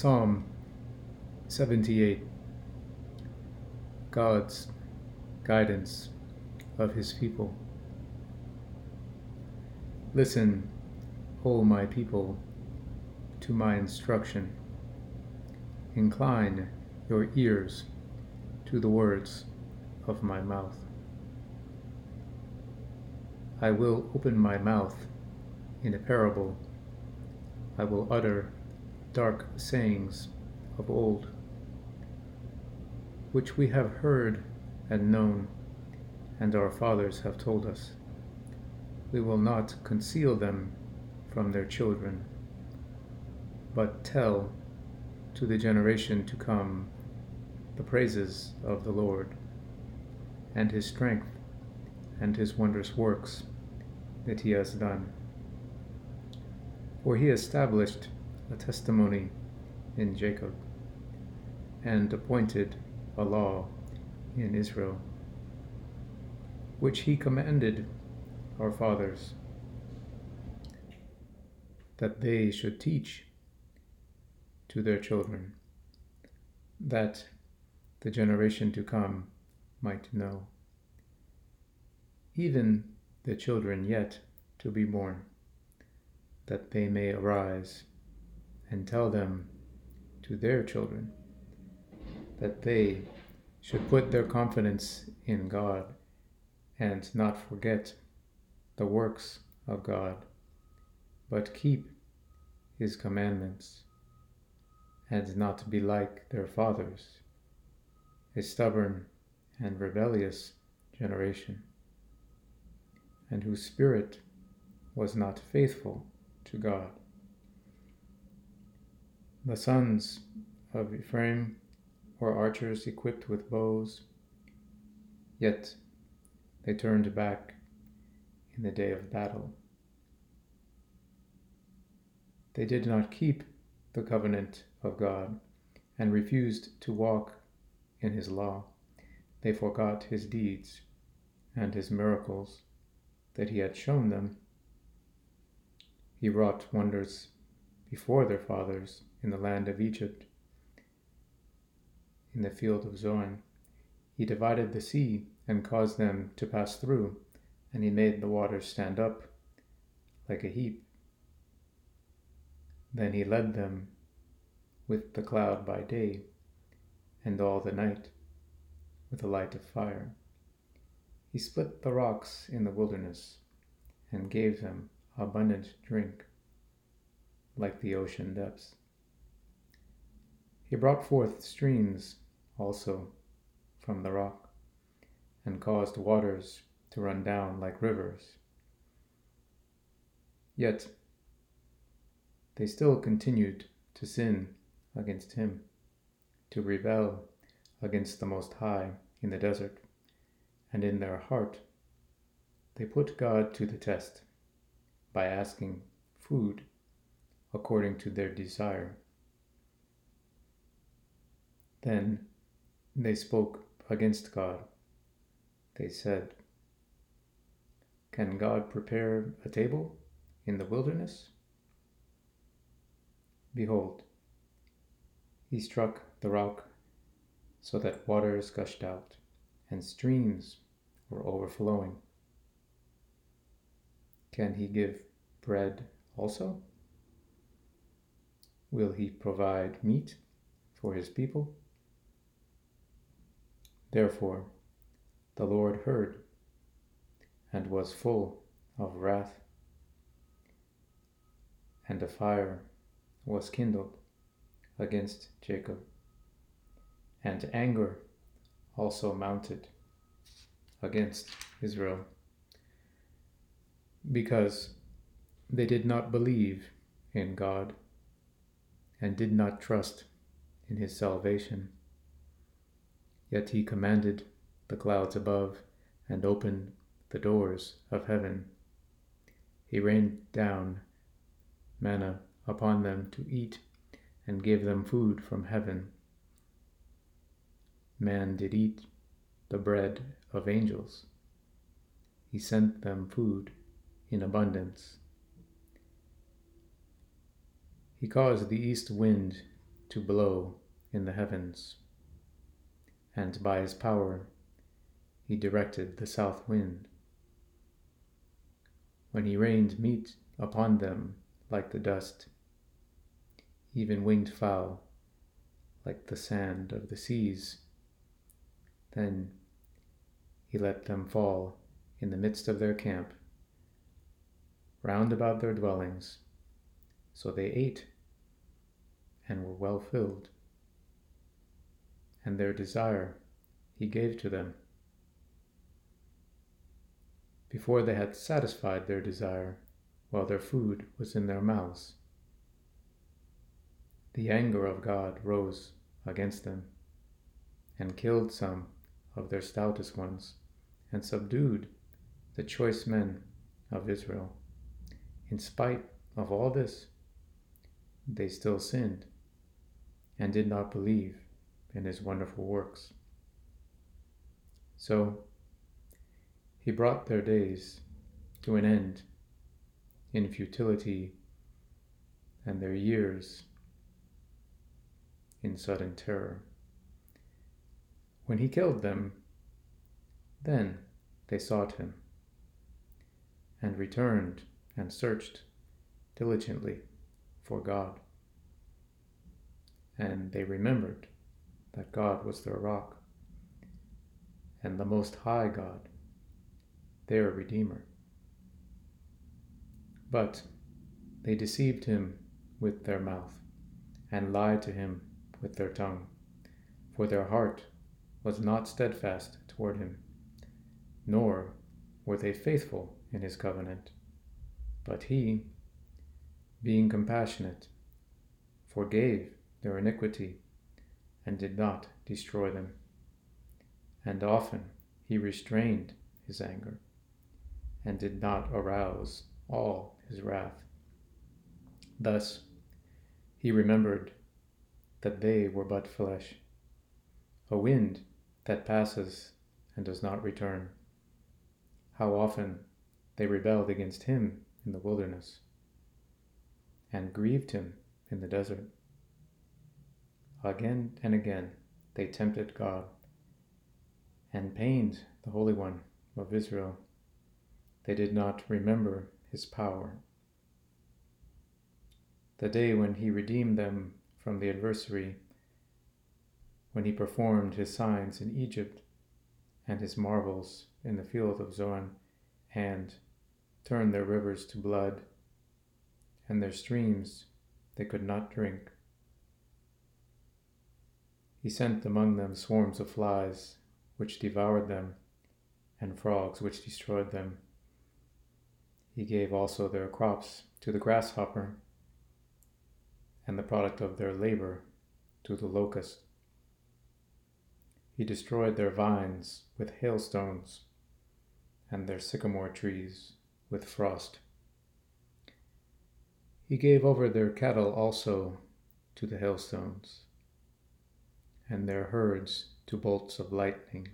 Psalm 78 God's guidance of his people. Listen, O my people, to my instruction. Incline your ears to the words of my mouth. I will open my mouth in a parable. I will utter dark sayings of old, which we have heard and known, and our fathers have told us. We will not conceal them from their children, but tell to the generation to come the praises of the Lord, and his strength, and his wondrous works that he has done. For he established a testimony in Jacob, and appointed a law in Israel, which he commanded our fathers, that they should teach to their children, that the generation to come might know, even the children yet to be born, that they may arise and tell them to their children that they should put their confidence in God and not forget the works of God, but keep his commandments, and not be like their fathers, a stubborn and rebellious generation, and whose spirit was not faithful to God. The sons of Ephraim were archers equipped with bows, yet they turned back in the day of battle. They did not keep the covenant of God and refused to walk in his law. They forgot his deeds and his miracles that he had shown them. He wrought wonders before their fathers in the land of Egypt, in the field of Zoan. He divided the sea and caused them to pass through, and he made the waters stand up like a heap. Then he led them with the cloud by day, and all the night with a light of fire. He split the rocks in the wilderness and gave them abundant drink, like the ocean depths. He brought forth streams also from the rock, and caused waters to run down like rivers. Yet they still continued to sin against him, to rebel against the Most High in the desert, and in their heart they put God to the test by asking food according to their desire. Then they spoke against God. They said, Can God prepare a table in the wilderness? Behold, he struck the rock so that waters gushed out and streams were overflowing. Can he give bread also? Will he provide meat for his people? Therefore the Lord heard and was full of wrath, and a fire was kindled against Jacob, and anger also mounted against Israel, because they did not believe in God and did not trust in his salvation. Yet he commanded the clouds above and opened the doors of heaven. He rained down manna upon them to eat and gave them food from heaven. Man did eat the bread of angels. He sent them food in abundance. He caused the east wind to blow in the heavens, and by his power he directed the south wind. When he rained meat upon them like the dust, even winged fowl like the sand of the seas, then he let them fall in the midst of their camp, round about their dwellings. So they ate and were well filled, and their desire he gave to them. Before they had satisfied their desire, while their food was in their mouths, the anger of God rose against them, and killed some of their stoutest ones, and subdued the choice men of Israel. In spite of all this, they still sinned and did not believe in his wonderful works. So he brought their days to an end in futility and their years in sudden terror. When he killed them, then they sought him and returned and searched diligently for God. And they remembered that God was their rock and the Most High God, their Redeemer. But they deceived him with their mouth and lied to him with their tongue, for their heart was not steadfast toward him, nor were they faithful in his covenant. But he, being compassionate, forgave their iniquity and did not destroy them. And often he restrained his anger and did not arouse all his wrath. Thus he remembered that they were but flesh, a wind that passes and does not return. How often they rebelled against him in the wilderness and grieved him in the desert. Again and again they tempted God and pained the Holy One of Israel. They did not remember his power. The day when he redeemed them from the adversary, when he performed his signs in Egypt and his marvels in the field of Zoan, and turned their rivers to blood, and their streams they could not drink. He sent among them swarms of flies, which devoured them, and frogs, which destroyed them. He gave also their crops to the grasshopper, and the product of their labor to the locust. He destroyed their vines with hailstones, and their sycamore trees with frost. He gave over their cattle also to the hailstones, and their herds to bolts of lightning.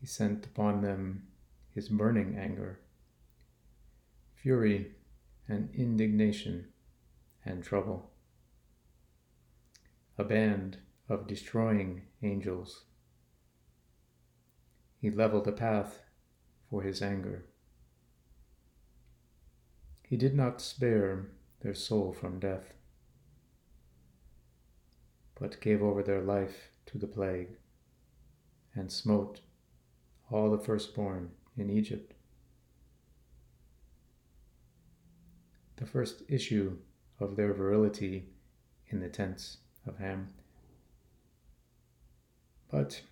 He sent upon them his burning anger, fury and indignation and trouble, a band of destroying angels. He leveled a path for his anger. He did not spare their soul from death, but gave over their life to the plague, and smote all the firstborn in Egypt. The first issue of their virility in the tents of Ham. But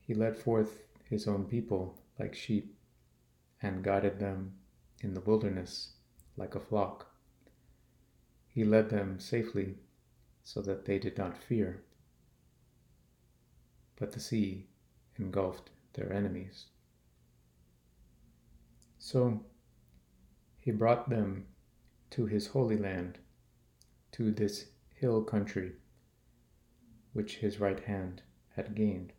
he led forth his own people like sheep and guided them in the wilderness like a flock. He led them safely so that they did not fear. But the sea engulfed their enemies. So he brought them to his holy land, to this hill country which his right hand had gained.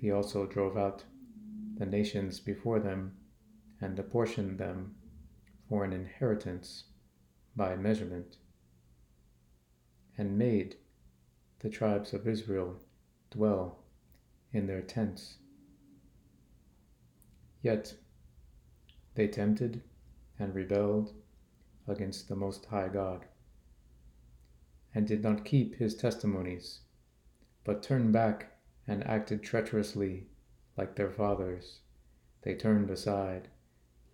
He also drove out the nations before them and apportioned them for an inheritance by measurement. And made the tribes of Israel dwell in their tents. Yet they tempted and rebelled against the Most High God, and did not keep his testimonies, but turned back and acted treacherously like their fathers. They turned aside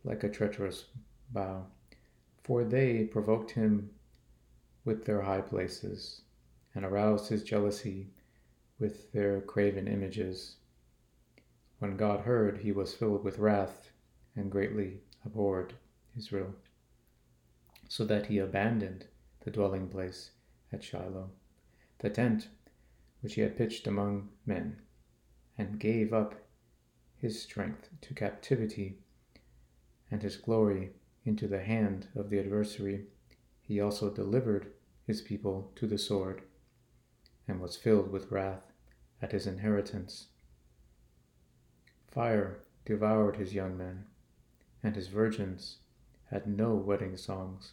like a treacherous bow, for they provoked him with their high places, and aroused his jealousy with their graven images. When God heard, he was filled with wrath and greatly abhorred Israel, so that he abandoned the dwelling place at Shiloh, the tent which he had pitched among men, and gave up his strength to captivity and his glory into the hand of the adversary. He also delivered his people to the sword, and was filled with wrath at his inheritance. Fire devoured his young men, and his virgins had no wedding songs.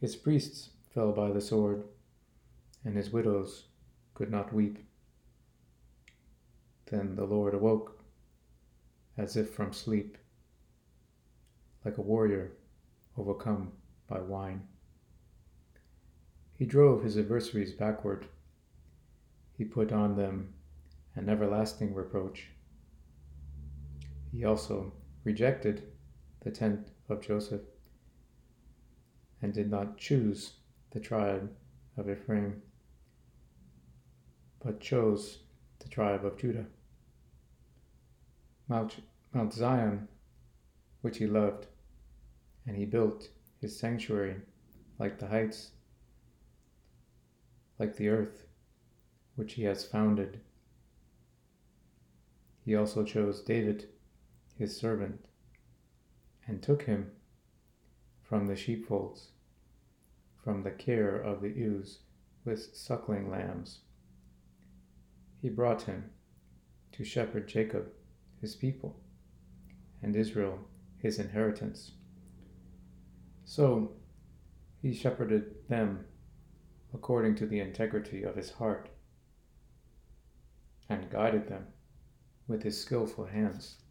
His priests fell by the sword, and his widows could not weep. Then the Lord awoke, as if from sleep, like a warrior overcome by wine. He drove his adversaries backward. He put on them an everlasting reproach. He also rejected the tent of Joseph and did not choose the tribe of Ephraim, but chose the tribe of Judah. Mount, Mount Zion, which he loved, and he built his sanctuary like the heights, like the earth, which he has founded. He also chose David, his servant, and took him from the sheepfolds, from the care of the ewes with suckling lambs. He brought him to shepherd Jacob, his people, and Israel, his inheritance. So he shepherded them according to the integrity of his heart, and guided them with his skillful hands.